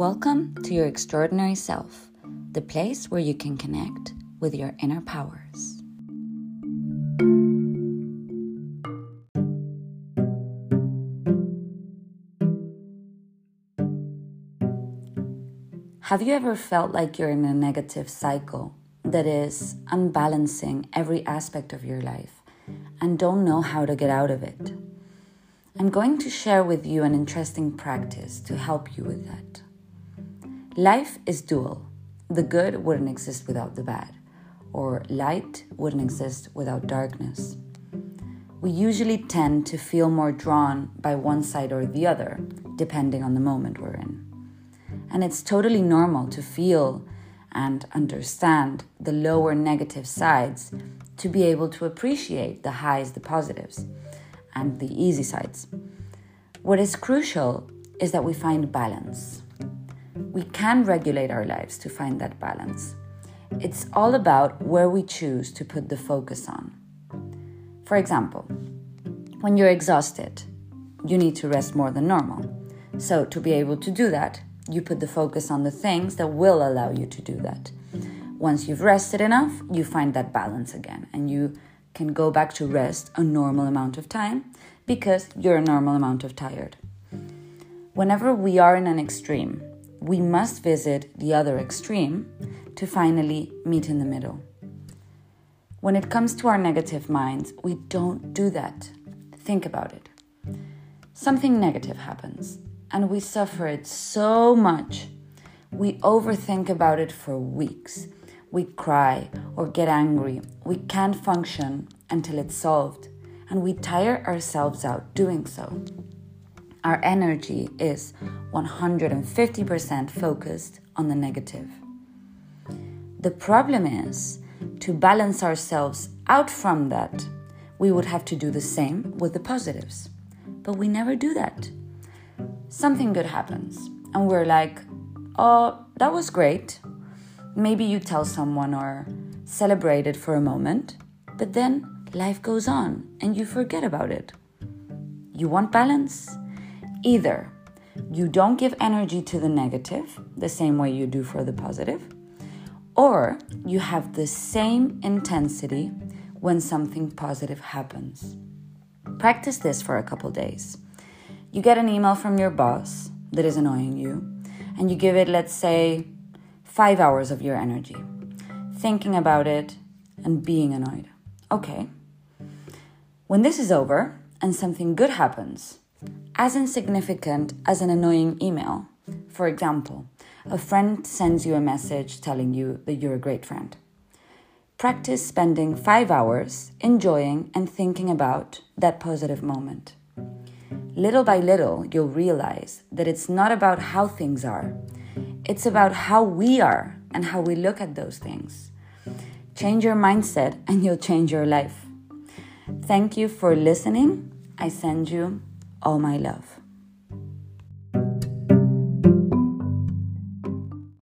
Welcome to your extraordinary self, the place where you can connect with your inner powers. Have you ever felt like you're in a negative cycle that is unbalancing every aspect of your life and don't know how to get out of it? I'm going to share with you an interesting practice to help you with that. Life is dual. The good wouldn't exist without the bad, or light wouldn't exist without darkness. We usually tend to feel more drawn by one side or the other, depending on the moment we're in. And it's totally normal to feel and understand the lower negative sides to be able to appreciate the highs, the positives, and the easy sides. What is crucial is that we find balance we can regulate our lives to find that balance. It's all about where we choose to put the focus on. For example, when you're exhausted, you need to rest more than normal. So, to be able to do that, you put the focus on the things that will allow you to do that. Once you've rested enough, you find that balance again and you can go back to rest a normal amount of time because you're a normal amount of tired. Whenever we are in an extreme, we must visit the other extreme to finally meet in the middle. When it comes to our negative minds, we don't do that. Think about it. Something negative happens, and we suffer it so much. We overthink about it for weeks. We cry or get angry. We can't function until it's solved, and we tire ourselves out doing so our energy is 150% focused on the negative. The problem is to balance ourselves out from that, we would have to do the same with the positives. But we never do that. Something good happens, and we're like, oh, that was great. Maybe you tell someone or celebrate it for a moment, but then life goes on and you forget about it. You want balance? Either you don't give energy to the negative the same way you do for the positive, or you have the same intensity when something positive happens. Practice this for a couple days. You get an email from your boss that is annoying you, and you give it, let's say, five hours of your energy, thinking about it and being annoyed. Okay. When this is over and something good happens, as insignificant as an annoying email. For example, a friend sends you a message telling you that you're a great friend. Practice spending five hours enjoying and thinking about that positive moment. Little by little, you'll realize that it's not about how things are, it's about how we are and how we look at those things. Change your mindset and you'll change your life. Thank you for listening. I send you all my love.